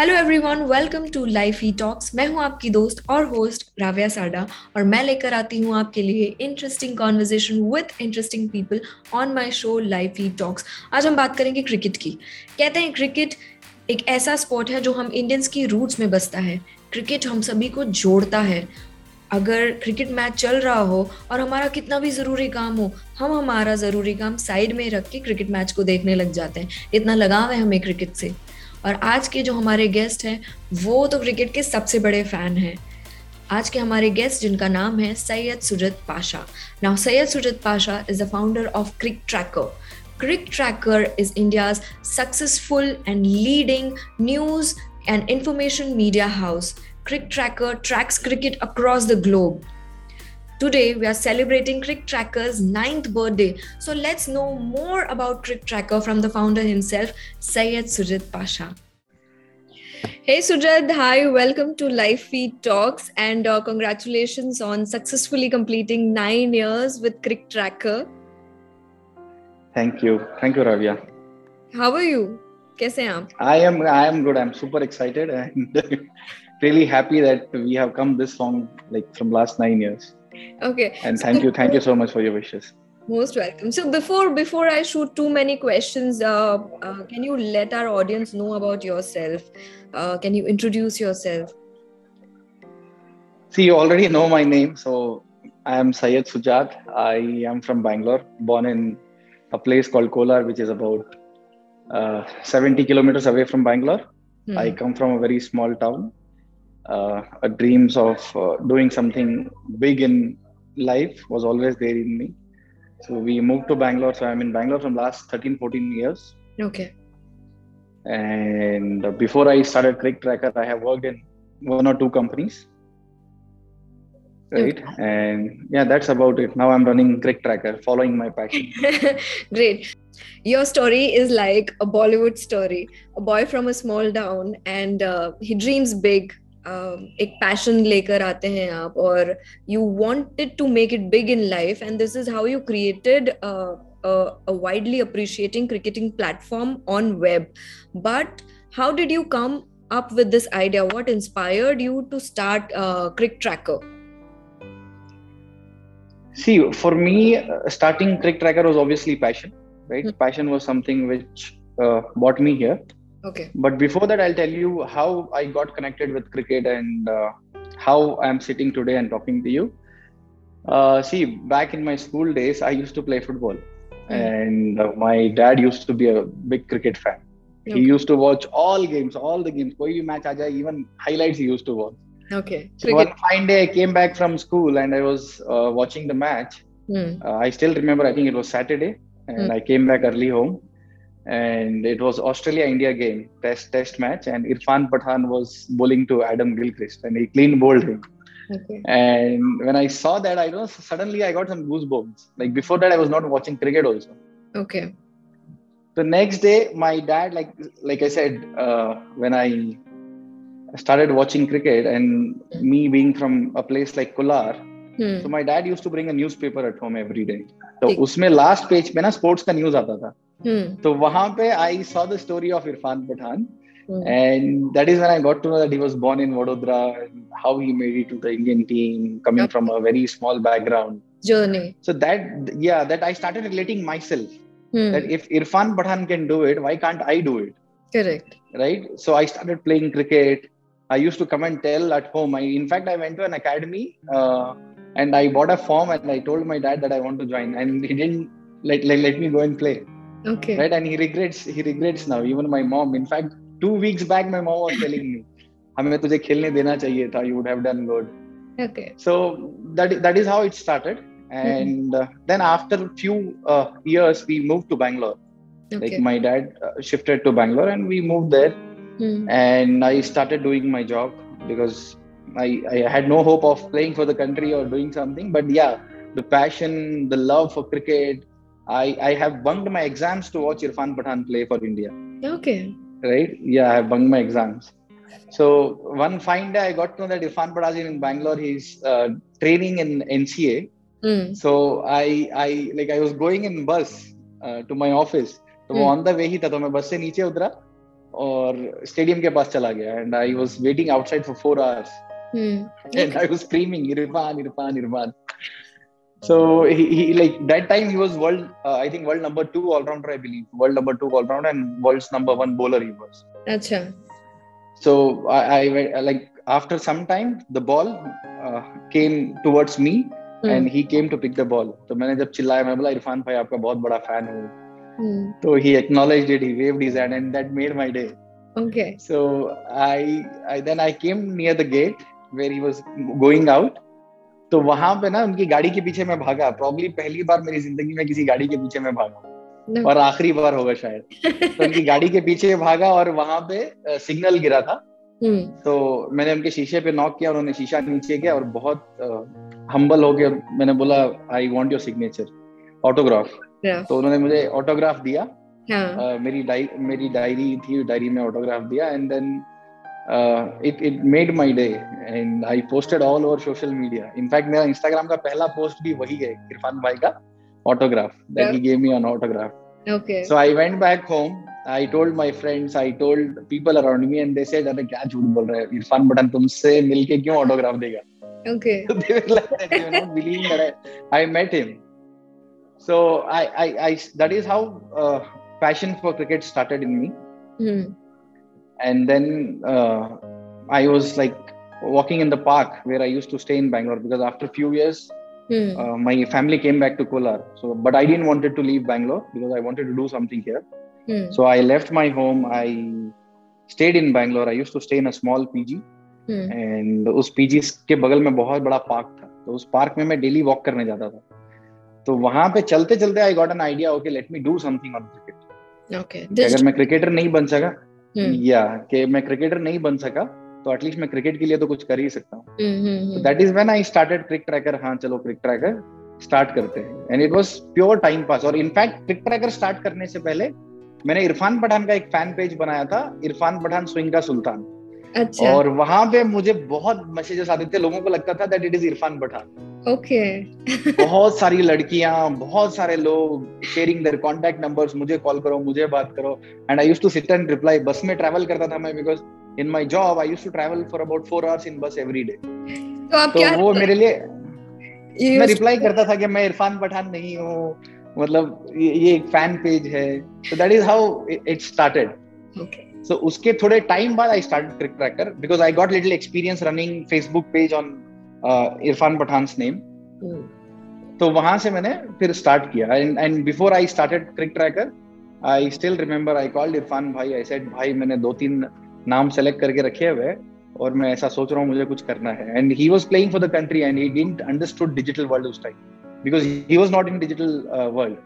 Hello everyone welcome to Life E Talks मैं हूँ आपकी दोस्त और होस्ट राव्या साडा और मैं लेकर आती हूँ आपके लिए interesting conversation with interesting people on my show Life E Talks आज हम बात करेंगे क्रिकेट की। कहते हैं क्रिकेट एक ऐसा स्पोर्ट है जो हम इंडियंस की रूट्स में बसता है। क्रिकेट हम सभी को जोड़ता है। अगर क्रिकेट मैच चल रहा हो और हमारा कितना भी ज़रूरी काम हो, हम हमारा ज़रूरी काम साइड में रख के क्रिकेट मैच को देखने लग जाते हैं। इतना लगाव है हमें क्रिकेट से। और आज के जो हमारे गेस्ट हैं, वो तो क्रिकेट के सबसे बड़े फ़ैन हैं। आज के हमारे गेस्ट जिनका नाम है Syed Sujat Pasha. Now Syed Sujat Pasha is the founder of Crick Tracker Crick Tracker is India's successful and leading news and information media house Crick Tracker tracks cricket across the globe. Today, we are celebrating Crick Tracker's ninth birthday. So, let's know more about Crick Tracker from the founder himself, Syed Sujit Pasha. Hey Sujad, hi, welcome to Life Feed Talks and uh, congratulations on successfully completing nine years with Crick Tracker. Thank you. Thank you, Ravya. How are you? कैसे हैं आप I am I am good. I'm super excited and really happy that we have come this long, like from last nine years. Okay. And thank so, you, thank you so much for your wishes. Most welcome. So before before I shoot too many questions, uh, uh, can you let our audience know about yourself? Uh, can you introduce yourself? See, you already know my name. So I am Syed Sujat. I am from Bangalore, born in a place called Kolar, which is about uh, 70 kilometers away from Bangalore. Hmm. I come from a very small town dreams of uh, doing something big in life was always there in me. So we moved to bangalore. So i'm in bangalore from last 13 14 years. Okay. And before i started crick tracker i have worked in one or two companies. Right? Okay. and yeah that's about it. Now i'm running crick tracker following my passion. Great. Your story is like a bollywood story. A boy from a small town and uh, he dreams big एक passion लेकर आते हैं आप और you want it to make it big in life and this is how you created widely appreciating cricketing platform on web but how did you come up with this idea what inspired you to start Crick Tracker See, for me, uh, starting Crick Tracker was obviously passion, right? Mm-hmm. Passion was something which uh, brought me here. Okay. But before that, I'll tell you how I got connected with cricket and uh, how I'm sitting today and talking to you. Uh, see, back in my school days, I used to play football, mm. and uh, my dad used to be a big cricket fan. Okay. He used to watch all games, all the games. Koi match aa even highlights he used to watch. Okay. So one fine day, I came back from school and I was uh, watching the match. Mm. I still remember. I think it was Saturday, and mm. I came back early home and it was Australia India game test test match and Irfan Pathan was bowling to Adam Gilchrist and he clean bowled him. Okay. And when I saw that, I know suddenly I got some goosebumps. Like before that, I was not watching cricket also. Okay. The next day, my dad, like like I said, uh, when I started watching cricket and me being from a place like Kolar, hmm. so my dad used to bring a newspaper at home every day. So उसमें last page पे ना sports का news आता था. तो वहां पे I saw the story of Irfan Pathan and that is when I got to know that he was born in Vadodara and how he made it to the Indian team, coming okay. from a very small background. Journey. So that yeah, that I started relating myself hmm. that if Irfan Pathan can do it, why can't I do it? Correct. Right. So I started playing cricket. I used to come and tell at home. I in fact I went to an academy uh, and I bought a form and I told my dad that I want to join, and he didn't let, let, let me go and play okay right and he regrets he regrets now even my mom in fact two weeks back my mom was telling me हमें तुझे खेलने देना चाहिए था you would have done good okay so that that is how it started and uh, then after a few uh, years we moved to bangalore okay. like my dad uh, shifted to bangalore and we moved there mm. and i started doing my job because I, I had no hope of playing for the country or doing something but yeah the passion the love for cricket I, I have bunked my exams to watch Irfan Pathan play for India. Okay. Right? Yeah, I have bunked my exams. So one fine day, I got to know that Irfan Pathan is in Bangalore. He's uh, training in NCA. Mm. So I, I like I was going in bus uh, to my office. तो वो on the way ही था तो मैं बस से नीचे उतरा और स्टेडियम के पास चला गया and I was waiting outside for four hours and I was screaming Irfan Irfan Irfan so he, he like that time he was world uh, i think world number 2 all rounder i believe world number 2 all rounder and world's number 1 bowler he was acha so i, I like after some time the ball uh, came towards me and he came to pick the ball तो मैंने जब चिल्लाया मैं बोला इरफान भाई आपका बहुत बड़ा फ़ैन हूँ hmm. तो he acknowledged it he waved his hand and that made my day okay so i i then i came near the gate where he was going out तो वहाँ पे ना उनकी गाड़ी के पीछे मैं भागा। प्रॉब्ली पहली बार मेरी ज़िंदगी में किसी गाड़ी के पीछे मैं भागा. और आखिरी बार होगा शायद। तो उनकी गाड़ी के पीछे भागा और वहाँ पे सिग्नल गिरा था। hmm. तो मैंने उनके शीशे पे नॉक किया उन्होंने शीशा नीचे किया और बहुत हम्बल हो गया मैंने बोला I want your signature autograph तो उन्होंने मुझे ऑटोग्राफ दिया। हाँ. uh, मेरी डायरी मेरी डायरी थी डायरी में ऑटोग्राफ दिया। And then It it made my day and I posted all over social media in fact मेरा इंस्टाग्राम का पहला पोस्ट भी वही है इरफान भाई का autograph that he gave me on autograph okay so I went back home I told my friends I told people around me and they said अरे क्या झूठ बोल रहे हैं इरफान पठान तुमसे मिलके क्यों ऑटोग्राफ देगा Okay. So they were like that, they were not believing that I, I met him. So I, I, I that is how uh, passion for cricket started in me. Mm. And then uh, I was like walking in the park where I used to stay in Bangalore because after a few years, mm. uh, my family came back to Kolar. So, but I didn't wanted to leave Bangalore because I wanted to do something here. Mm. So I left my home. I stayed in Bangalore. I used to stay in a small PG. And hmm. उस PG के बगल में बहुत बड़ा park था तो उस park में मैं डेली वॉक करने जाता था तो वहाँ पे चलते चलते I got an idea okay let me do something on cricket okay अगर मैं क्रिकेटर नहीं बन सका या hmm. कि मैं क्रिकेटर नहीं बन सका तो एटलीस्ट मैं क्रिकेट के लिए तो कुछ कर ही सकता हूँ। That is when I started Crick Tracker हाँ चलो क्रिक ट्रैकर स्टार्ट करते हैं। And it was pure time pass और इनफैक्ट क्रिक ट्रैकर स्टार्ट करने से पहले मैंने इरफान पठान का एक फ़ैन पेज बनाया था इरफान पठान स्विंग का सुल्तान। अच्छा। और वहाँ पे मुझे बहुत मैसेजेस आते थे लोगों को लगता था that it is Irfan Pathan. Okay. बहुत सारी लड़कियाँ बहुत सारे लोग शेयरिंग देयर कांटेक्ट नंबर्स मुझे कॉल करो मुझे बात करो। And I used to sit and reply bus में ट्रैवल करता था मैं because in my job I used to travel for about 4 hours in bus every day तो आप तो क्या वो मेरे लिए मैं रिप्लाई करता था कि मैं इरफान पठान नहीं हूँ मतलब ये एक फ़ैन पेज है। So that is how it started. Okay. So उसके थोड़े टाइम बाद I start Crick Tracker because I got little experience running Facebook page on Irfan Pathan name तो वहाँ से मैंने फिर स्टार्ट किया. And and before I started Crick Tracker I still remember I called Irfan भाई. I said भाई मैंने दो तीन नाम सेलेक्ट करके रखे हुए और मैं ऐसा सोच रहा हूँ मुझे कुछ करना है. And he was playing for the country and he didn't understood digital world उस time because he was not in digital world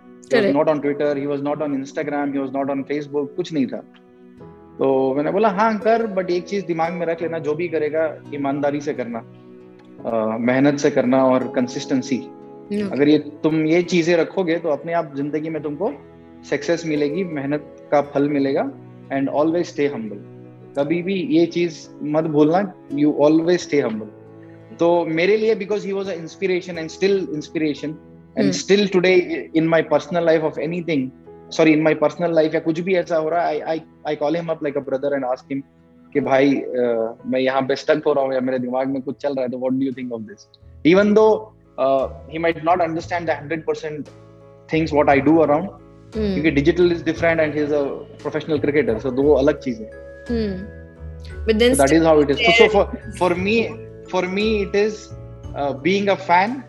not on twitter he was not on instagram he was not on facebook कुछ नहीं था. तो मैंने बोला हाँ कर but एक चीज़ दिमाग में रख लेना जो भी करेगा ईमानदारी से करना. मेहनत से करना और कंसिस्टेंसी अगर ये तुम ये चीज़ें रखोगे तो अपने आप ज़िंदगी में तुमको सक्सेस मिलेगी मेहनत का फल मिलेगा एंड ऑलवेज स्टे हम्बल कभी भी ये चीज़ मत भूलना यू ऑलवेज स्टे हम्बल तो मेरे लिए because he was a inspiration and still inspiration and still today in my personal life of anything sorry in my personal life या कुछ भी ऐसा हो रहा है I I I call him up like a brother and ask him कि भाई uh, मैं यहाँ पे स्टक हो रहा हूँ या मेरे दिमाग में कुछ चल रहा है तो what do you think of this even though he might not understand the 100% things what I do around क्योंकि digital is different and he is a professional cricketer so दो अलग चीज़ें but then so that is how it is so, so for for me for me it is uh, being a fan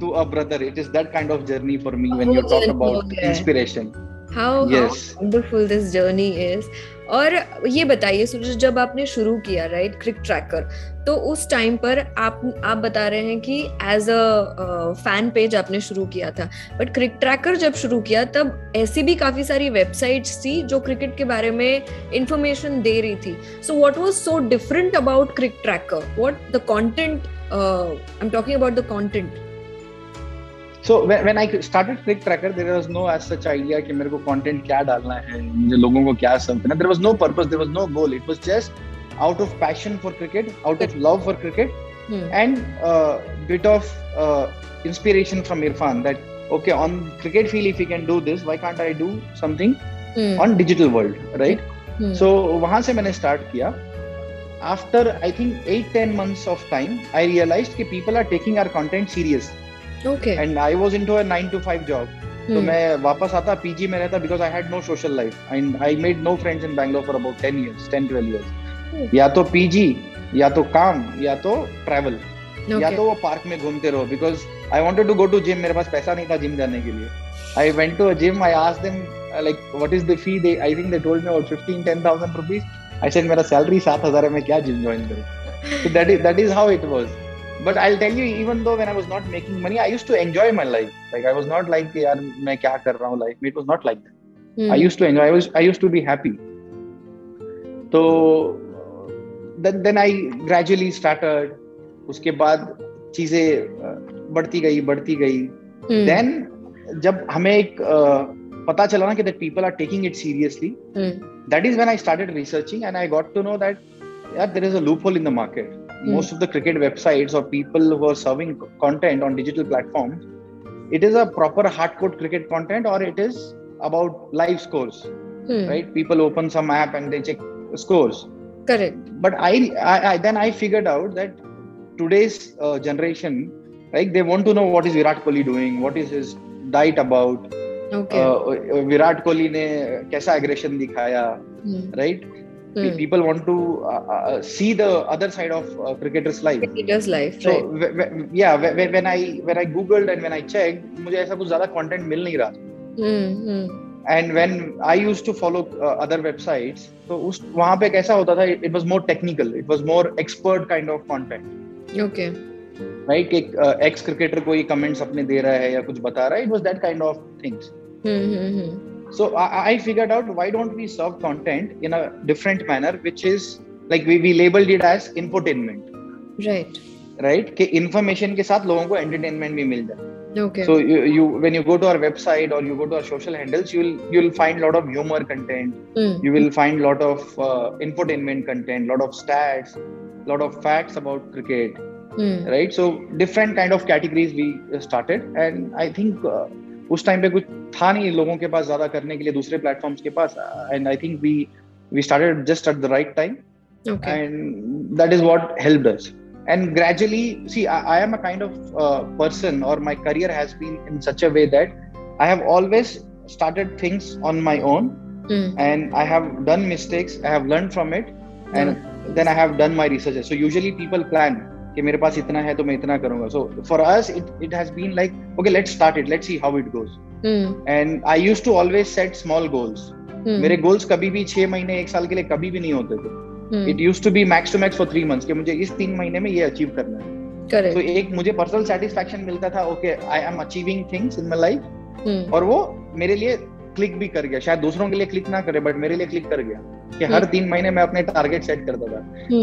to a brother it is that kind of journey for me when you talk about inspiration how wonderful this journey is. और ये बताइए सूरज जब आपने शुरू किया right क्रिक tracker तो उस time पर आप आप बता रहे हैं कि एज अ फ़ैन पेज आपने शुरू किया था। बट क्रिक ट्रैकर जब शुरू किया तब ऐसी भी काफ़ी सारी वेबसाइट्स थी जो क्रिकेट के बारे में इंफॉर्मेशन दे रही थी। So what was so different about Crick Tracker what the content I am talking about the content So when, when I started Click Tracker, there was no as such idea कि मेरे को content क्या डालना है मुझे लोगों को क्या सर्व करना there was no purpose there was no goal it was just out of passion for cricket out of love for cricket hmm. and a uh, bit of uh, inspiration from Irfan that okay on cricket field if he can do this why can't I do something hmm. on digital world right सो वहाँ से मैंने start किया after I think at ten months of time I realize कि people are taking our content serious okay and I was into a 9 to 5 job तो मैं वापस आता PG में रहता because I had no social life and I made no friends in Bangalore for about 10 years 10 12 years या तो PG या तो काम या तो ट्रैवल okay. या तो वो पार्क में घूमते रहो because I wanted to go to gym मेरे पास पैसा नहीं था जिम जाने के लिए. I went to a gym I asked them like what is the fee they I think they told me about 15 10000 rupees I said मेरा salary 7000 है मैं क्या जिम ज्वाइन करूँ? So that is that is how it was. But I tell you even though when I was not making money I use to enjoy my life like I was not like यार मैं क्या कर रहा हूँ life it was not like I use to enjoy I use to be happy तो then I gradually started उसके बाद चीज़ें बढ़ती गई बढ़ती गई। hmm. देन जब हमें एक पता चला ना कि that people are taking it seriously that is when I started researching and I got to know that यार there is a loophole in the market most of the cricket websites or people who are serving content on digital platforms it is a proper hardcore cricket content or it is about live scores hmm. right people open some app and they check scores correct but I, I, I then i figured out that today's uh, generation right they want to know what is virat kohli doing what is his diet about okay. uh, virat kohli ne kaisa aggression dikhaya hmm. Hmm. people want to uh, uh, see the other side of uh, cricketer's life cricketer's life so right. w- w- yeah when, when i when i googled and when i checked मुझे ऐसा कुछ ज़्यादा content मिल नहीं रहा hmm, hmm. and when i used to follow uh, other websites तो उस वहाँ पे कैसा होता था it was more technical it was more expert kind of content okay right कि एक्स क्रिकेटर कोई कमेंट्स अपने दे रहा है या कुछ बता रहा है it was that kind of things so I, I figured out why don't we serve content in a different manner which is like we, we labeled it as infotainment right right कि information के साथ लोगों को entertainment भी मिल जाए okay so you, you when you go to our website or you go to our social handles you'll you'll find a lot of humor content mm. you will find a lot of uh, infotainment content lot of stats lot of facts about cricket mm. right so different kind of categories we started and i think uh, उस time पे कुछ था नहीं लोगों के पास ज़्यादा करने के लिए दूसरे प्लेटफॉर्म्स के पास and I think we we started just at the right time and that is what helped us and gradually see I, I am a kind of uh, person or my career has been in such a way that i have always started things on my own mm. and i have done mistakes i have learned from it and mm. then i have done my research so usually people plan कि मेरे पास इतना है तो मैं इतना करूँगा। So for us it it has been like okay let's start it let's see how it goes and I used to always set small goals मेरे goals कभी भी छह महीने एक साल के लिए कभी भी नहीं होते थे। It use to be max to max for three months कि मुझे इस तीन महीने में ये अचीव करना है. तो एक मुझे पर्सनल सेटिस्फेक्शन मिलता था okay I am achieving things in my life और वो मेरे लिए क्लिक भी कर गया। शायद दूसरों के लिए क्लिक ना करे बट मेरे लिए क्लिक कर गया। कि हर तीन महीने में अपने टारगेट सेट करता था।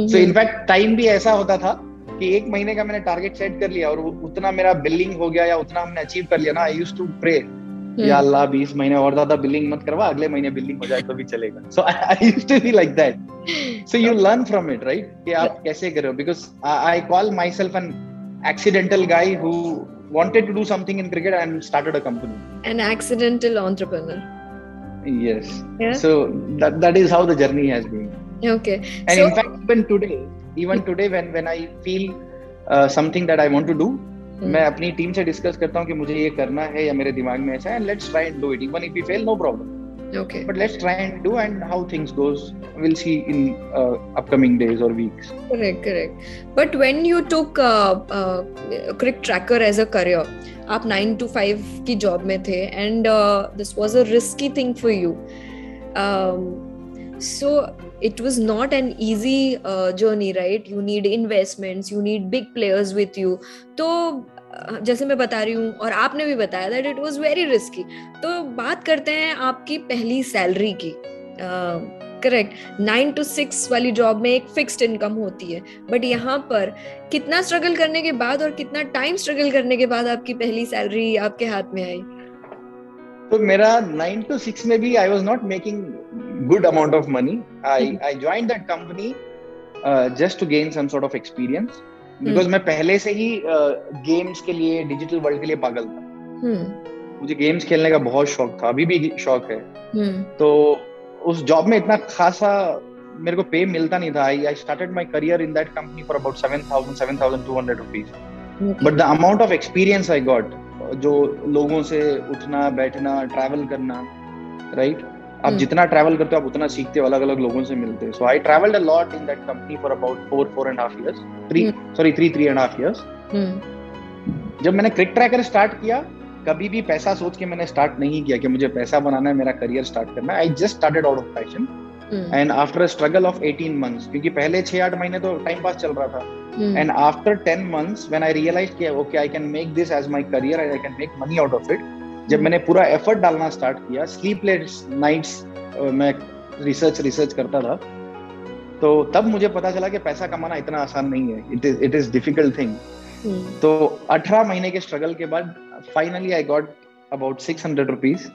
सो इनफैक्ट टाइम भी ऐसा होता था कि एक महीने का मैंने टारगेट सेट कर लिया और उतना मेरा बिल्डिंग हो गया या उतना हमने अचीव कर लिया ना आई यूज़ टू प्रे या अल्लाह बीस महीने और ज़्यादा बिल्डिंग मत करवा अगले महीने बिल्डिंग हो जाए तो भी चलेगा so I use to be like that so you learn from it right कि आप कैसे कर रहे हो because I call myself an accidental guy who wanted to do something in cricket and started a company. An accidental entrepreneur. Yes. Yeah. So that that is how the journey has been. okay. And so, in fact even today even today when when i feel uh, something that i want to do मैं अपनी team से discuss करता हूँ कि मुझे ये करना है या मेरे दिमाग में ऐसा है and let's try do it even if we fail no problem okay but let's try and do and how things goes will see in upcoming days और weeks correct correct but when you took CricTracker as a career आप 9 to 5 की job में थे and this was a risky thing for you um, so, it was not an easy uh, journey right? You need investments you need big players with you. तो uh, जैसे मैं बता रही हूँ और आपने भी बताया that it was very risky तो बात करते हैं आपकी पहली सैलरी की। करेक्ट नाइन टू सिक्स वाली जॉब में एक फिक्स्ड इनकम होती है। बट यहाँ पर कितना स्ट्रगल करने के बाद और कितना टाइम स्ट्रगल करने के बाद आपकी पहली सैलरी आपके हाथ में आई? तो मेरा नाइन टू सिक्स में भी I was not making good amount of money I I join that company just to gain some sort of experience because मैं पहले से ही गेम्स uh, के लिए डिजिटल वर्ल्ड के लिए पागल था। हम्म मुझे गेम्स खेलने का बहुत शौक था। अभी भी शौक है। हम्म तो उस जॉब में इतना खासा मेरे को पे मिलता नहीं था। I I started my career in that company for about 7000 7200 rupees but the amount of experience I got जो लोगों से उठना बैठना ट्रैवल करना राइट right? आप hmm. जितना ट्रैवल करते हो आप उतना सीखते हो अलग अलग लोगों से मिलते हो। So I travelled a lot in that company for about four four and half years three sorry three three and half years जब मैंने क्रिक ट्रैकर स्टार्ट किया कभी भी पैसा सोच के मैंने स्टार्ट नहीं किया कि मुझे पैसा बनाना है मेरा करियर स्टार्ट करना है। I just started out of passion and after a struggle of 18 months क्योंकि पहले 6 8 महीने तो टाइम पास चल रहा था। And after 10 months when I realized कि okay I can make this as my career and I can make money out of it जब मैंने पूरा एफर्ट डालना स्टार्ट किया स्लीपलेस नाइट्स मैं रिसर्च रिसर्च करता था तो तब मुझे पता चला कि पैसा कमाना इतना आसान नहीं है it is it is difficult thing तो 18 महीने के स्ट्रगल के बाद finally I got about 600 rupees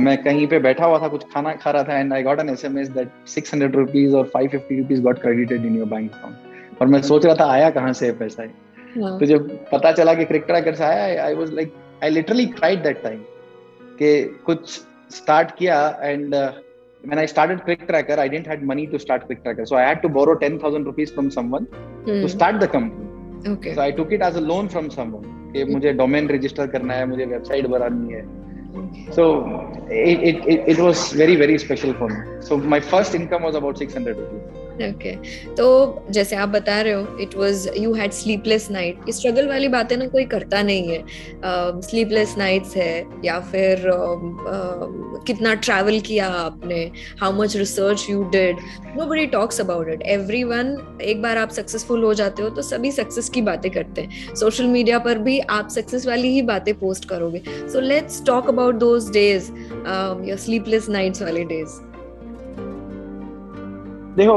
मैं कहीं पे बैठा हुआ था कुछ खाना खा रहा था and I got an SMS that 600 rupees और 550 rupees got credited in your bank account और मैं सोच रहा था आया कहाँ से पैसा है हाँ। तो जब पता चला कि क्रिक ट्रैकर से आया I was like I literally cried that time कि कुछ स्टार्ट किया and when I started Quick Tracker, I didn't had money to start Quick Tracker, so I had to borrow ten thousand rupees from someone hmm. to start the company. Okay. So I took it as a loan from someone. कि मुझे domain register करना है मुझे website बनानी है so it, it, it, it was very very special for me so my first income was about 600 rupees okay तो जैसे आप बता रहे हो it was you had sleepless night ये स्ट्रगल वाली बातें ना कोई करता नहीं है। स्लीपलेस uh, नाइट्स है या फिर uh, uh, कितना ट्रैवल किया आपने how much research you did nobody talks about it every एक बार आप सक्सेसफुल हो जाते हो तो सभी सक्सेस की बातें करते हैं। सोशल मीडिया पर भी आप सक्सेस वाली ही बातें पोस्ट करोगे। So let's talk about those days your sleepless nights वाले डेज़ देखो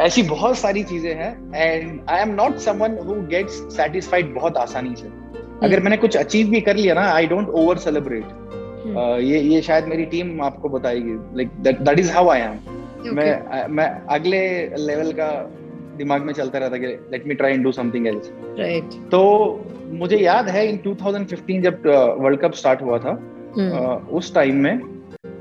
ऐसी बहुत सारी चीज़ें हैं and I am not someone who gets satisfied बहुत आसानी से। Hmm. अगर मैंने कुछ अचीव भी कर लिया ना आई डोंट ओवर सेलिब्रेट ये ये शायद मेरी टीम आपको बताएगी। Like that is how I am मैं मैं अगले लेवल का दिमाग में चलता रहता कि let me try and do something else right तो मुझे याद है इन 2015 जब वर्ल्ड कप स्टार्ट हुआ था hmm. उस टाइम में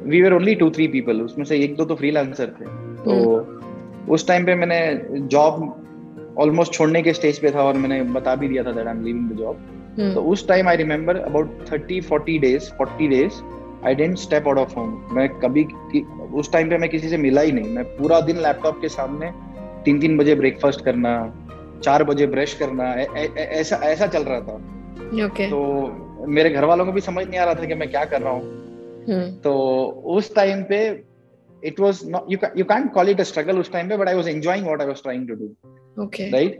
we were only two three people उसमें से एक दो तो फ्रीलांसर थे। तो हम्म। उस टाइम पे मैंने जॉब ऑलमोस्ट छोड़ने के स्टेज पे था और मैंने बता भी दिया था that I am leaving the job तो उस time I remember about thirty forty days forty days I didn't step out of home मैं कभी उस टाइम पे मैं किसी से मिला ही नहीं मैं पूरा दिन लैपटॉप के सामने तीन तीन बजे ब्रेकफास्ट करना चार बजे ब्रश करना ऐसा ऐसा चल रहा था okay. तो मेरे घर वालों को भी समझ नहीं आ रहा था कि मैं क्या कर रहा हूँ hmm. तो उस टाइम पे it was not you can you can't call it a struggle उस टाइम पे but I was enjoying what I was trying to do okay right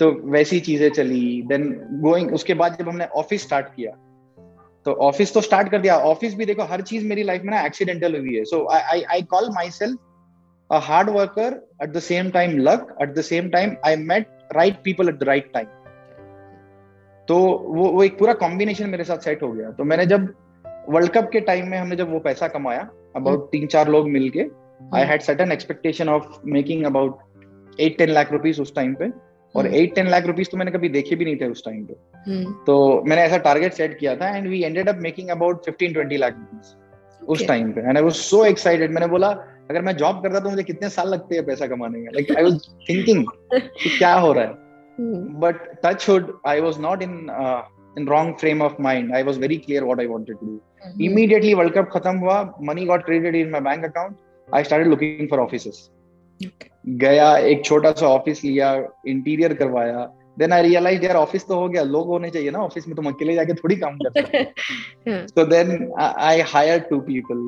तो वैसी चीज़ें चली देन गोइंग उसके बाद जब हमने ऑफ़िस स्टार्ट किया तो ऑफ़िस तो स्टार्ट कर दिया ऑफ़िस भी देखो हर चीज़ मेरी लाइफ में ना एक्सीडेंटल हुई है so I I call myself a hard worker at the same time luck at the same time i met right people at the right time तो वो वो एक पूरा कॉम्बिनेशन मेरे साथ सेट हो गया तो मैंने जब वर्ल्ड कप के टाइम में हमने जब वो पैसा कमाया अबाउट hmm. तीन चार लोग मिलके I had certain expectation of making about eight ten lakh rupees उस टाइम पे। और एट टेन लाख रुपीज़ तो मैंने कभी देखे भी नहीं थे उस टाइम पे। Hmm. तो मैंने ऐसा टारगेट सेट किया था and we ended up making about fifteen twenty lakh rupees उस टाइम पे। And I was so excited मैंने बोला अगर मैं जॉब करता तो मुझे कितने साल लगते हैं पैसा कमाने में? लाइक आई वाज थिंकिंग क्या हो रहा है। But touchwood I was not in in wrong frame of mind I was very clear what I wanted to do immediately world cup खत्म हुआ money got credited in my bank account I started looking for offices गया एक छोटा सा office लिया interior करवाया. Then I realize यार office तो हो गया लोग होने चाहिए ना ऑफ़िस में तुम अकेले जाके थोड़ी काम करते so then I hire two people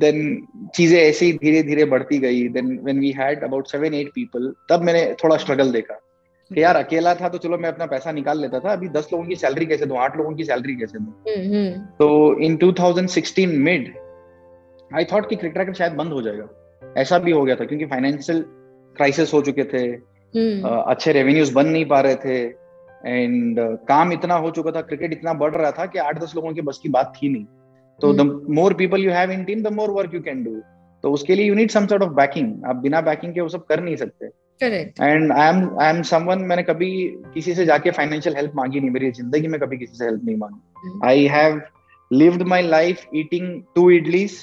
then चीज़ें ऐसे ही धीरे धीरे बढ़ती गई. Then when we had about seven eight people तब मैंने थोड़ा स्ट्रगल देखा. कि यार अकेला था तो चलो मैं अपना पैसा निकाल लेता था अभी दस लोगों की सैलरी कैसे दूँ आठ लोगों की सैलरी कैसे दूँ? हम्म, हम्म। तो इन 2016 मिड आई थॉट कि क्रिकेट शायद बंद हो जाएगा। ऐसा भी हो गया था क्योंकि फाइनेंशियल क्राइसिस हो चुके थे uh, अच्छे रेवेन्यूज बन नहीं पा रहे थे एंड uh, काम इतना हो चुका था क्रिकेट इतना बढ़ रहा था कि आठ दस लोगों की बस की बात थी नहीं। तो the more people you have in team the more work you can do तो उसके लिए you need some sort of backing आप बिना बैकिंग के वो सब कर नहीं सकते। And I am I am someone मैंने कभी किसी से जाके फाइनेंशियल हेल्प मांगी नहीं मेरी ज़िंदगी में कभी किसी से हेल्प नहीं मांगी। I have lived my life eating two idlis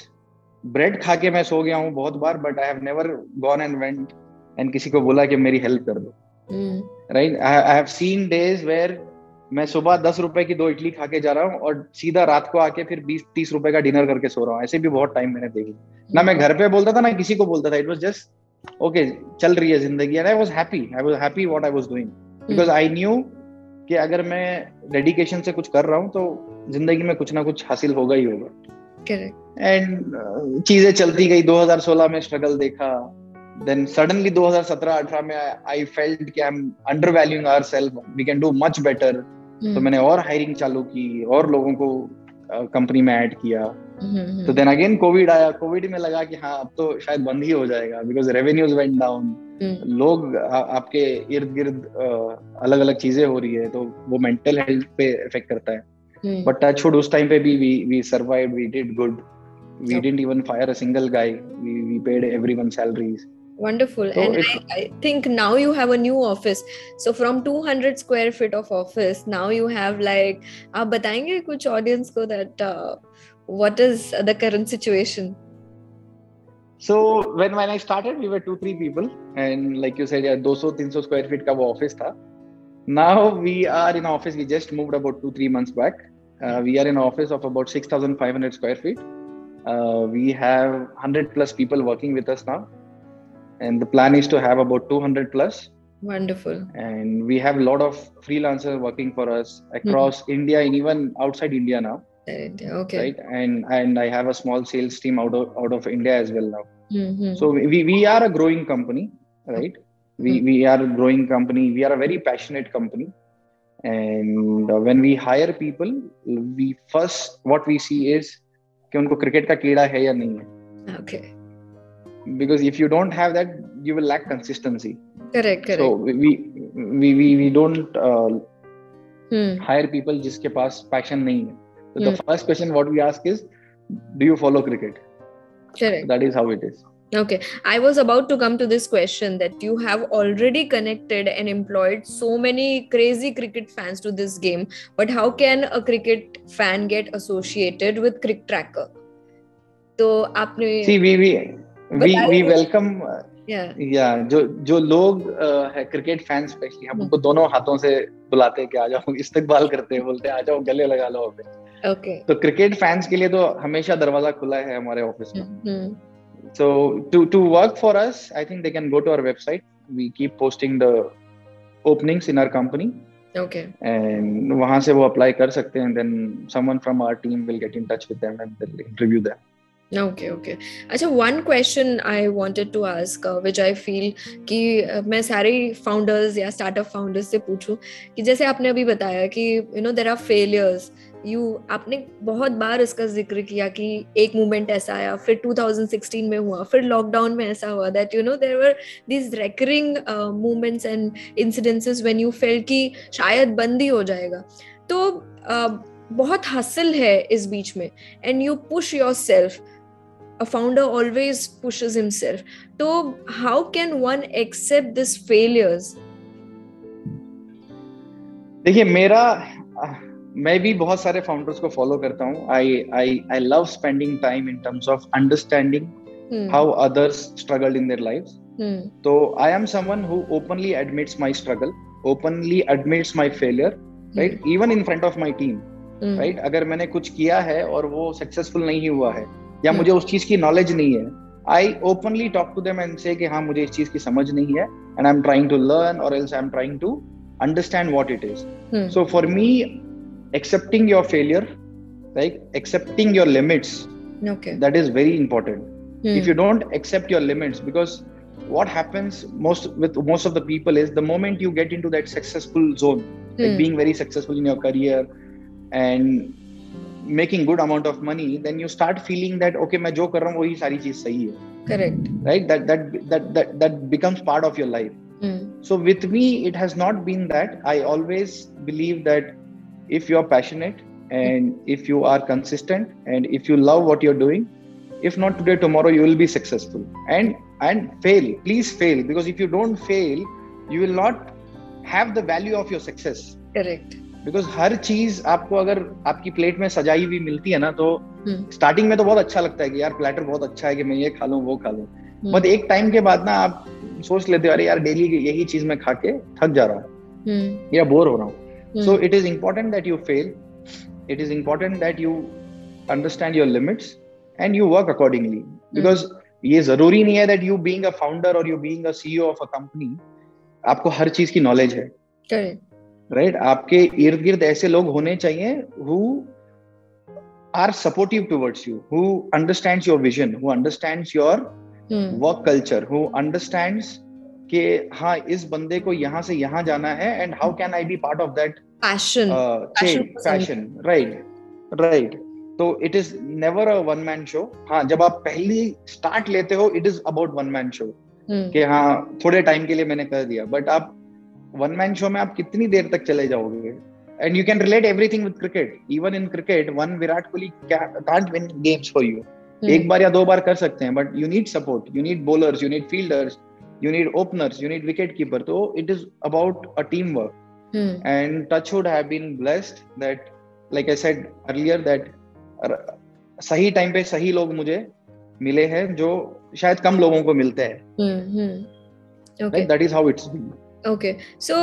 bread खा के मैं सो गया हूँ बहुत बार but I have never gone and went and किसी को बोला कि मेरी हेल्प कर दो। Right I have seen days where मैं सुबह दस रुपए की दो इडली खा के जा रहा हूँ और सीधा रात को आके फिर बीस तीस रुपए का डिनर करके सो रहा हूँ। ऐसे भी बहुत टाइम मैंने देखी ना मैं घर पे बोलता था ना किसी को बोलता था। इट वॉज़ जस्ट ओके चल रही है ज़िंदगी and I was happy I was happy what I was doing because I knew कि अगर मैं डेडिकेशन से कुछ कर रहा हूँ तो ज़िंदगी में कुछ ना कुछ हासिल होगा ही होगा। एंड uh, चीज़ें चलती गई। 2016 में स्ट्रगल देखा। देन सडनली 2017-18 में आई फेल्ट कि I am undervaluing ourself we can do much better तो मैंने और हायरिंग चालू की और लोगों को कंपनी uh, में ऐड किया। तो देन अगेन कोविड आया कोविड में लगा कि हाँ अब तो शायद बंद ही हो जाएगा बिकॉज़ रेवेन्यूज वेंट डाउन लोग आ, आपके इर्द गिर्द अलग अलग चीज़ें हो रही है तो वो मेंटल हेल्थ पे इफ़ेक्ट करता है। बट टच वुड उस टाइम पे भी we we survive we did good we didn't even fire a single guy we we paid everyone salaries wonderful. So and I, I, think now you have a new office so from 200 square feet of office now you have like आप बताएँगे कुछ audience को that uh, what is the current situation? So when when i started we were two three people. And like you said yeah 200 300 square feet wo office tha now we are in office. We just moved about 2 3 months back. Uh, we are in office of about 6500 square feet. Uh, we have 100 plus people working with us now. And the plan is to have about 200 plus. Wonderful. And we have a lot of freelancers working for us across mm-hmm. india and even outside india now okay right and and i have a small sales team out of out of india as well now mm-hmm. so we, we are a growing company right we mm-hmm. we are a growing company we are a very passionate company and uh, when we hire people we first what we see is कि उनको cricket का कीड़ा है या नहीं है okay because if you don't have that you will lack consistency correct correct so we we we, we don't uh, hmm. hire people जिसके पास passion नहीं है So mm. the hmm. first question what we ask is, do you follow cricket? Correct. That is how it is. Okay, I was about to come to this question that you have already connected and employed so many crazy cricket fans to this game, but how can a cricket fan get associated with Crick Tracker? तो आपने see we we we we welcome या जो जो लोग है cricket fan specially हम उनको दोनों हाथों से बुलाते हैं कि आ जाओ इस्तकबाल करते हैं बोलते हैं आ जाओ गले लगा लो पे ओके तो क्रिकेट फैंस के लिए तो हमेशा दरवाज़ा खुला है हमारे ऑफ़िस में। So to to work for us I think they can go to our website we keep posting the openings in our company okay and वहाँ से वो अप्लाई कर सकते हैं। Then someone from our team will get in touch with them and they will interview them okay okay अच्छा one question I wanted to ask which I feel कि uh, मैं सारे फाउंडर्स या स्टार्टअप फाउंडर्स से पूछूँ कि जैसे आपने अभी बताया कि you know there are failures you आपने बहुत बार इसका ज़िक्र किया कि एक मोमेंट ऐसा आया फिर 2016 में हुआ फिर लॉकडाउन में ऐसा हुआ that you know there were this recurring moments and incidences when you fail कि शायद बंद ही हो जाएगा। तो uh, बहुत हासिल है इस बीच में। And you push yourself a founder always pushes himself. so how can one accept this failures? देखिए मेरा मैं भी बहुत सारे फाउंडर्स को फॉलो करता हूँ। I I I love spending time in terms of understanding how others struggle in their lives तो I am someone who openly admits my struggle openly admits my failure right even in front of my team right अगर मैंने कुछ किया है और वो successful नहीं हुआ है या hmm. मुझे उस चीज़ की नॉलेज नहीं है I openly talk to them and say कि हाँ मुझे इस चीज़ की समझ नहीं है and I am trying to learn और else I am trying to understand what it is so for me accepting your failure like accepting your limits okay that is very important hmm. if you don't accept your limits because what happens most with most of the people is the moment you get into that successful zone hmm. like being very successful in your career and making good amount of money then you start feeling that okay मैं जो कर रहा हूँ वही सारी चीज सही है correct right that that that that that becomes part of your life mm. so with me it has not been that i always believe that if you are passionate and if you are consistent and if you love what you're doing if not today tomorrow you will be successful and and fail please fail because if you don't fail you will not have the value of your success correct because हर चीज़ आपको अगर आपकी plate में सजाई हुई मिलती है ना तो स्टार्टिंग में तो बहुत अच्छा लगता है कि यार प्लेटर बहुत अच्छा है कि मैं ये खा लूँ वो खा लूँ बट एक टाइम के बाद ना आप सोच लेते हो अरे यार डेली यही चीज़ मैं खा के थक जा रहा हूँ या बोर हो रहा हूँ so it is important that you fail it is important that you understand your limits and you work accordingly because ये ज़रूरी नहीं है that you being a founder और you being a CEO of a company आपको हर चीज़ की knowledge है। Right right? आपके इर्द गिर्द ऐसे लोग होने चाहिए who are supportive towards you who understands your vision who understands your work culture who understands कि हाँ इस बंदे को यहाँ से यहाँ जाना है and how can I be part of that passion passion right right तो it is never a one man show हाँ जब आप पहली स्टार्ट लेते हो it is about one man show कि हाँ थोड़े टाइम के लिए मैंने कर दिया. बट आप वन मैन शो में आप कितनी देर तक चले जाओगे? And you can relate everything with cricket even in cricket one Virat Kohli can't win games for you एक बार या दो बार कर सकते हैं but you need support you need bowlers you need fielders you need openers you need wicket keeper so it is about a teamwork hmm. and touchwood have been blessed that like i said earlier that सही time पे सही लोग मुझे मिले हैं जो शायद कम लोगों को मिलते हैं that is how it's okay so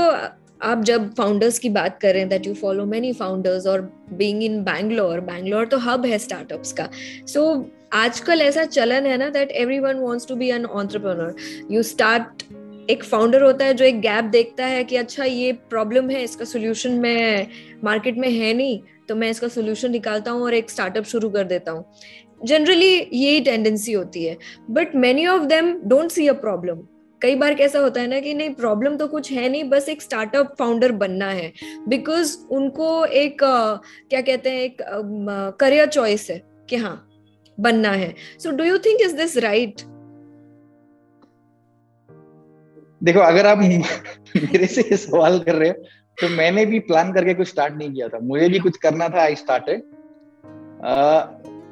आप जब फाउंडर्स की बात करें that you follow many founders और बीइंग इन बैंगलोर बैंगलोर तो हब है स्टार्टअप्स का सो so, आजकल ऐसा चलन है ना that everyone wants to be an entrepreneur you start एक फाउंडर होता है जो एक गैप देखता है कि अच्छा ये प्रॉब्लम है, इसका सोल्यूशन मैं मार्केट में है नहीं तो मैं इसका सोल्यूशन निकालता हूँ और एक स्टार्टअप शुरू कर देता हूँ। जनरली यही टेंडेंसी होती है। But many of them don't see a problem कई बार कैसा होता है ना कि नहीं प्रॉब्लम तो कुछ है नहीं, बस एक स्टार्टअप फाउंडर बनना है। बिकॉज़ उनको एक क्या कहते हैं, एक करियर चॉइस है कि हाँ बनना है। So do you think is this right देखो अगर आप मेरे से ये सवाल कर रहे हो तो मैंने भी प्लान करके कुछ स्टार्ट नहीं किया था। मुझे भी कुछ करना था I started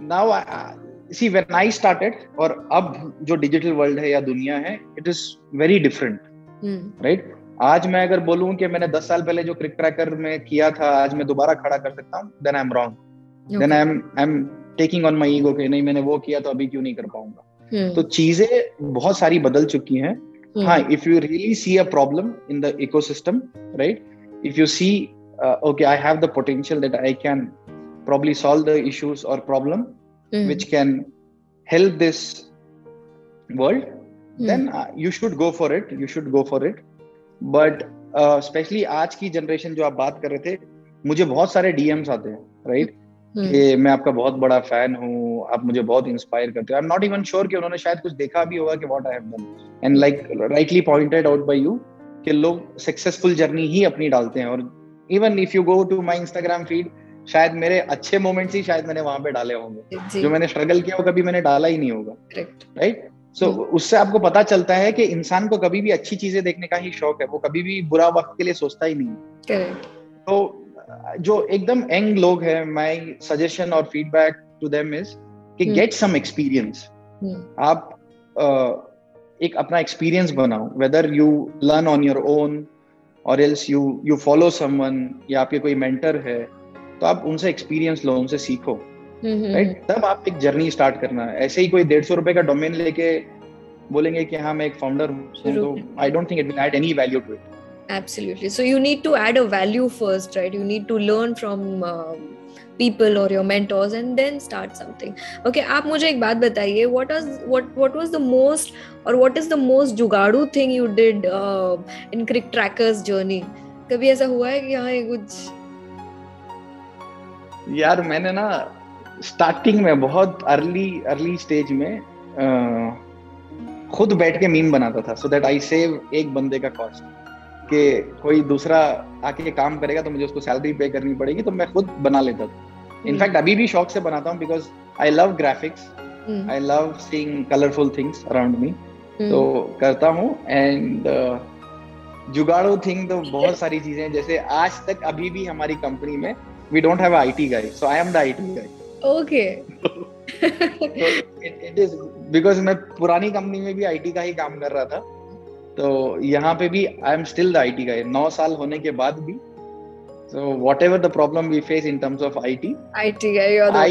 now see when I started और अब जो डिजिटल वर्ल्ड है या दुनिया है it is very different right आज मैं अगर बोलूँ कि मैंने दस साल पहले जो क्रिक ट्रैकर में किया था आज मैं दोबारा खड़ा कर सकता हूँ then I am wrong then I am I am taking on my ego के नहीं मैंने वो किया तो अभी क्यों नहीं कर पाऊँगा? हम्म। तो चीज़ें बहुत सारी बदल चुकी हैं। हम्म। हाँ if you really see a problem in the ecosystem right if you see okay I have the potential that I can probably solve the issues और problem which can help this world then you should go for it you should go for it but specially आज की generation जो आप बात कर रहे थे मुझे बहुत सारे डीएम्स आते हैं राइट right? कि मैं आपका बहुत बड़ा फ़ैन हूँ आप मुझे बहुत इंस्पायर करते हो। I am not even sure कि उन्होंने शायद कुछ देखा भी होगा कि what I have done and like rightly pointed out by you कि लोग सक्सेसफुल जर्नी ही अपनी डालते हैं। और even if you go to my Instagram feed शायद मेरे अच्छे मोमेंट्स ही शायद मैंने वहाँ पे डाले होंगे। जो। मैंने स्ट्रगल किया वो कभी मैंने डाला ही नहीं होगा। राइट सो so, उससे आपको पता चलता है कि इंसान को कभी भी अच्छी चीज़ें देखने का ही शौक है। वो कभी भी बुरा वक्त के लिए सोचता ही नहीं है। तो जो एकदम यंग लोग हैं माय सजेशन और फीडबैक टू देम इज़ कि गेट सम एक्सपीरियंस आप uh, एक अपना एक्सपीरियंस बनाओ whether you learn on your own और else you you follow someone या आपके कोई मेंटर है तो आप उनसे एक्सपीरियंस लो उनसे सीखो राइट तब आप एक जर्नी स्टार्ट करना। है ऐसे ही कोई डेढ़ सौ रुपए का डोमेन लेके बोलेंगे कि हाँ मैं एक फाउंडर हूँ I don't think it will add any value to it absolutely so you need to add a value first right you need to learn from uh, people or your mentors and then start something okay aap mujhe ek baat bataiye what was what what was the most or what is the most जुगाड़ू thing you did uh, in crick trackers journey ऐसा हुआ है कि हाँ ये कुछ यार मैंने ना स्टार्टिंग में बहुत अर्ली अर्ली स्टेज में आ, खुद बैठ के मीम बनाता था सो दैट आई सेव एक बंदे का कॉस्ट कि कोई दूसरा आके काम करेगा तो मुझे उसको सैलरी पे करनी पड़ेगी तो मैं खुद बना लेता था इनफैक्ट hmm. अभी भी शौक से बनाता हूँ because I love graphics I love seeing colourful things around me तो करता हूँ एंड uh, जुगाड़ो थिंग तो बहुत सारी चीज़ें हैं जैसे आज तक अभी भी हमारी कंपनी में we don't have IT guy so I am the IT guy okay it is because मैं पुरानी कंपनी में भी आईटी का ही काम कर रहा था। तो यहाँ पे भी I am still the IT guy नौ साल होने के बाद भी so whatever the problem we face in terms of IT, IT, yeah, I,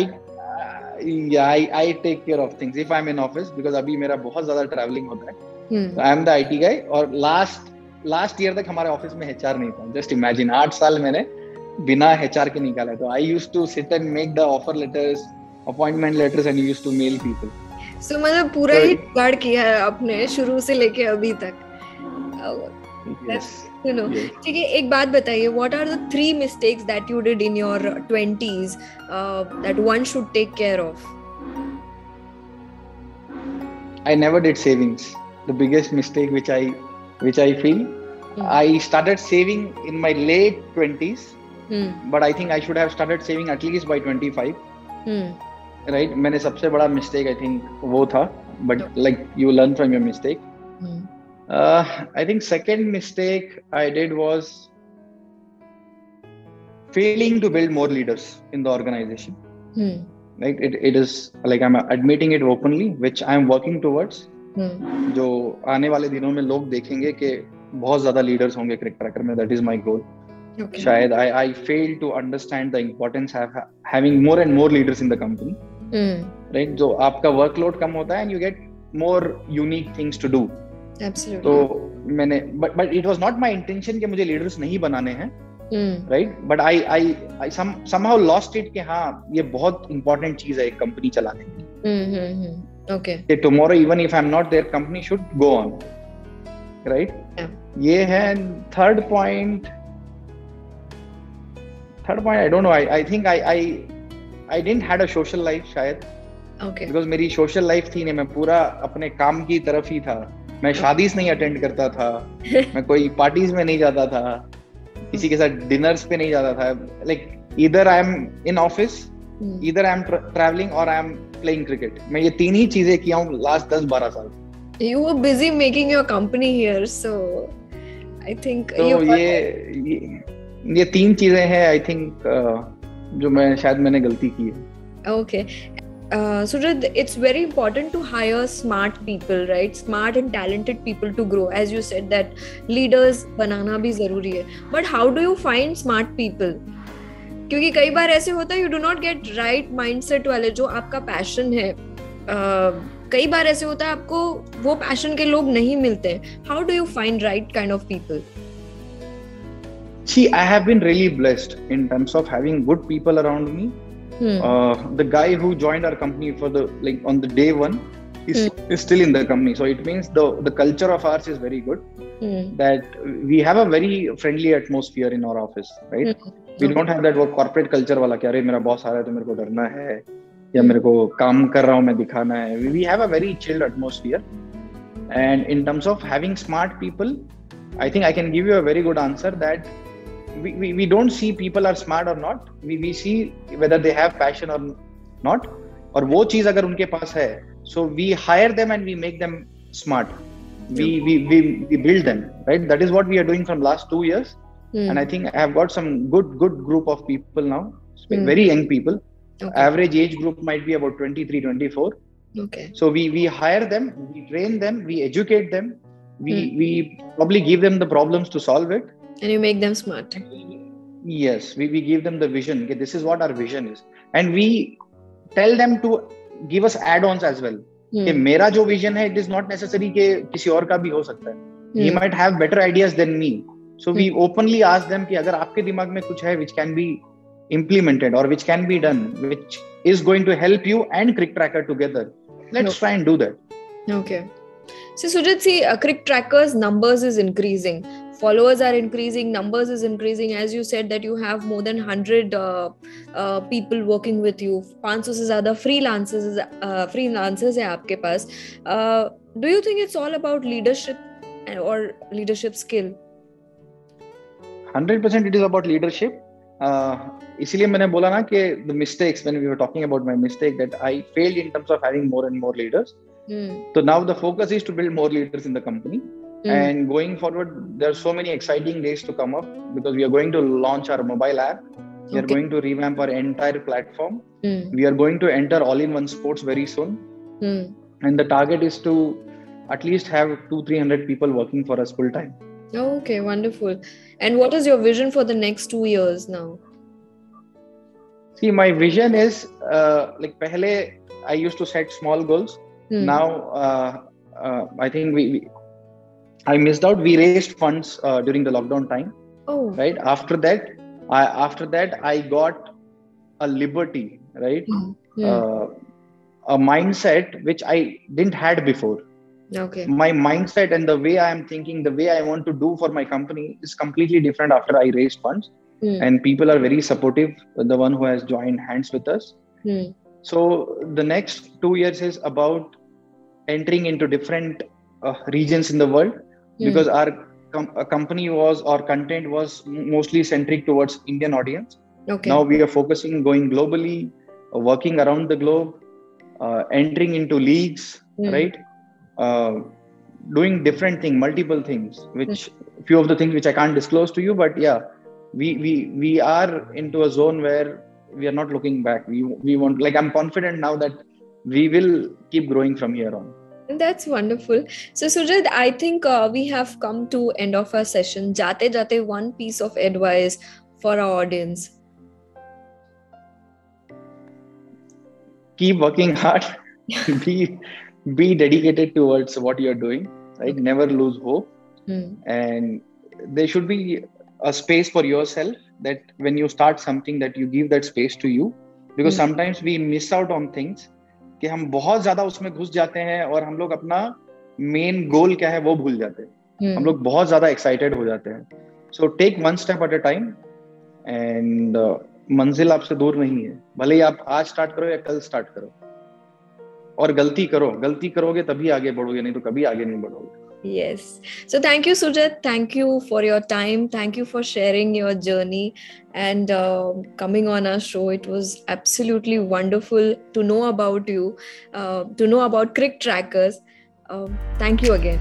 yeah I I take care of things if I'm in office because अभी मेरा बहुत ज़्यादा traveling होता है। तो I am the IT guy और last last year तक हमारे ऑफ़िस में एचआर नहीं था। जस्ट इमेजिन आठ साल मैंने बिना एचआर के निकाला। तो I used to sit and make the offer letters appointment letters and used to mail people so मतलब पूरा ही जुगाड़ किया है आपने शुरू से लेके अभी तक। You know ठीक है एक बात बताइए what are the three mistakes that you did in your 20s that one should take care of I never did savings. The biggest mistake which I which I feel. Mm. I started saving in my late 20s, mm. but I think I should have started saving at least by 25. Mm. Right? मैंने सबसे बड़ा mistake I think वो था, but like you learn from your mistake. Mm. Uh, I think second mistake I did was failing to build more leaders in the organization. Mm. Right? It, it is like I'm admitting it openly, which I'm working towards. Hmm. जो आने वाले दिनों में लोग देखेंगे कि बहुत ज्यादा लीडर्स होंगे क्रिक ट्रैकर में दैट इज माय गोल शायद I I fail to understand the importance having more and more leaders in the company right जो आपका वर्कलोड कम होता है and you get more unique things to do तो मैंने but but it was not my intention कि मुझे leaders नहीं बनाने हैं right but I I I somehow lost it कि हाँ ये बहुत इंपॉर्टेंट चीज़ है एक कंपनी चलाने की। Okay. tomorrow even if i'm not there company should go on right? Yeah. ये है third point third point I don't know I I think I I I didn't had a social life शायद। Okay because मेरी social life थी नहीं मैं पूरा अपने काम की तरफ़ ही था। मैं शादीज नहीं अटेंड करता था। मैं कोई पार्टीज़ में नहीं जाता था। किसी के साथ डिनर्स पे नहीं जाता था। लाइक इधर आई एम इन ऑफ़िस इधर आई एम ट्रैवलिंग और आई एम प्लेइंग क्रिकेट मैं ये तीन ही चीज़ें किया हूँ लास्ट दस बारह साल you busy making your company here so i think तो ये, ये तीन चीज़ें हैं आई थिंक uh, जो मैं शायद मैंने गलती की है। Okay. Uh, so it's very important to hire smart people right smart and talented people to grow as you said that leaders banana bhi zaruri hai but how do you find smart people क्योंकि कई बार ऐसे होता है you do not get right mindset वाले जो आपका passion है uh, कई बार ऐसे होता है आपको वो पैशन के लोग नहीं मिलते how do you find right kind of people See, I have been really blessed in terms of having good people around me. Hmm. Uh, the guy who joined our company for the like on the day one is, hmm. is still in the company. So it means the the culture of ours is very good. Hmm. That we have a very friendly atmosphere in our office, right? Hmm. We don't have that वो corporate culture वाला कि अरे मेरा boss आ रहा है तो मेरे को डरना है या मेरे को काम कर रहा हूँ मैं दिखाना है we have a very chilled atmosphere and in terms of having smart people I think I can give you a very good answer that we, we, we don't see people are smart or not we, we see whether they have passion or not और वो चीज़ अगर उनके पास है so we hire them and we make them smart we we we, we build them right that is what we are doing from last two years mm. and i think i have got some good good group of people now mm. very young people okay. average age group might be about 23 24 okay so we we hire them we train them we educate them we mm. we probably give them the problems to solve it and you make them smart yes we, we give them the vision okay, this is what our vision is and we tell them to give us add-ons as well कि मेरा जो vision है it is not necessary कि किसी और का भी हो सकता है he might have better ideas than me so we hmm. openly ask them कि अगर आपके दिमाग में कुछ है which can be implemented or which can be done which is going to help you and crick tracker together let's okay. try and do that okay so sujit see uh, crick trackers numbers is increasing Followers are increasing numbers is increasing as you said that you have more than 100 uh, uh, people working with you 500 से ज़्यादा freelancers uh, freelancers है आपके पास uh, do you think it's all about leadership or leadership skill hundred percent it is about leadership इसीलिए मैंने बोला ना कि the mistakes when we were talking about my mistake that I failed in terms of having more and more leaders तो now the focus is to build more leaders in the company and going forward there are so many exciting days to come up because we are going to launch our mobile app we are going to revamp our entire platform mm. we are going to enter all in one sports very soon mm. and the target is to at least have 2 300 people working for us full time Okay, wonderful. And what is your vision for the next two years now? See, my vision is uh, like pehle I used to set small goals. Hmm. Now, uh, uh, I think we, we, I missed out. We raised funds uh, during the lockdown time. Oh. Right after that, I after that I got a liberty, right? Hmm. Uh, a mindset which I didn't had before. Okay. My mindset and the way I am thinking, the way I want to do for my company is completely different after I raised funds. Hmm. And people are very supportive. The one who has joined hands with us. Hmm. So the next two years is about entering into different uh, regions in the world. Because our com- company was or content was mostly centric towards Indian audience. Okay. Now we are focusing going globally, uh, working around the globe, uh, entering into leagues, Hmm. right? Uh, doing different thing, multiple things, which few of the things which I can't disclose to you, but yeah, we we we are into a zone where we are not looking back. We we want like I'm confident now that we will keep growing from here on. That's wonderful. So Sujit, I think uh, we have come to end of our session. Jate jate, one piece of advice for our audience. Keep working hard. be be dedicated towards what you're doing. Right. Never lose hope. Hmm. And there should be a space for yourself that when you start something that you give that space to you because Hmm. sometimes we miss out on things कि हम बहुत ज़्यादा उसमें घुस जाते हैं और हम लोग अपना मेन गोल क्या है वो भूल जाते हैं। Hmm. हम लोग बहुत ज़्यादा एक्साइटेड हो जाते हैं। So take one step at a time and मंजिल आपसे दूर नहीं है। भले ही आप आज स्टार्ट करो या कल स्टार्ट करो। और गलती करो। गलती करोगे तभी आगे बढ़ोगे नहीं तो कभी आगे नहीं बढ़ोगे। Yes. So thank you, Sujit. Thank you for your time. Thank you for sharing your journey and uh, coming on our show. It was absolutely wonderful to know about you, uh, to know about Crick Trackers. Um, thank you again.